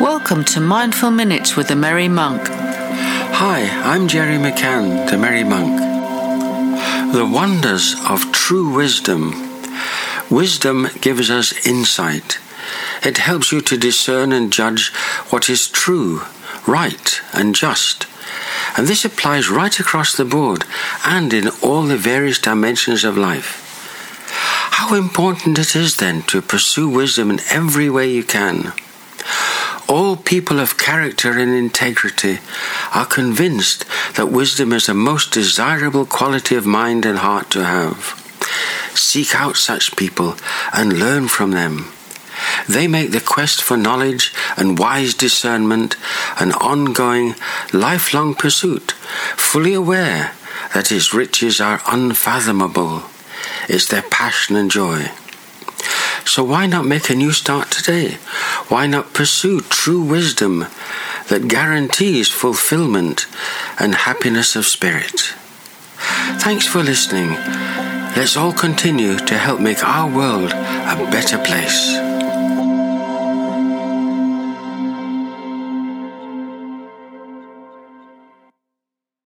Welcome to Mindful Minutes with the Merry Monk. Hi, I'm Jerry McCann, the Merry Monk. The wonders of true wisdom. Wisdom gives us insight. It helps you to discern and judge what is true, right, and just. And this applies right across the board and in all the various dimensions of life. How important it is then to pursue wisdom in every way you can. All people of character and integrity are convinced that wisdom is a most desirable quality of mind and heart to have. Seek out such people and learn from them. They make the quest for knowledge and wise discernment an ongoing, lifelong pursuit, fully aware that its riches are unfathomable. It's their passion and joy. So why not make a new start today? Why not pursue true wisdom that guarantees fulfillment and happiness of spirit? Thanks for listening. Let's all continue to help make our world a better place.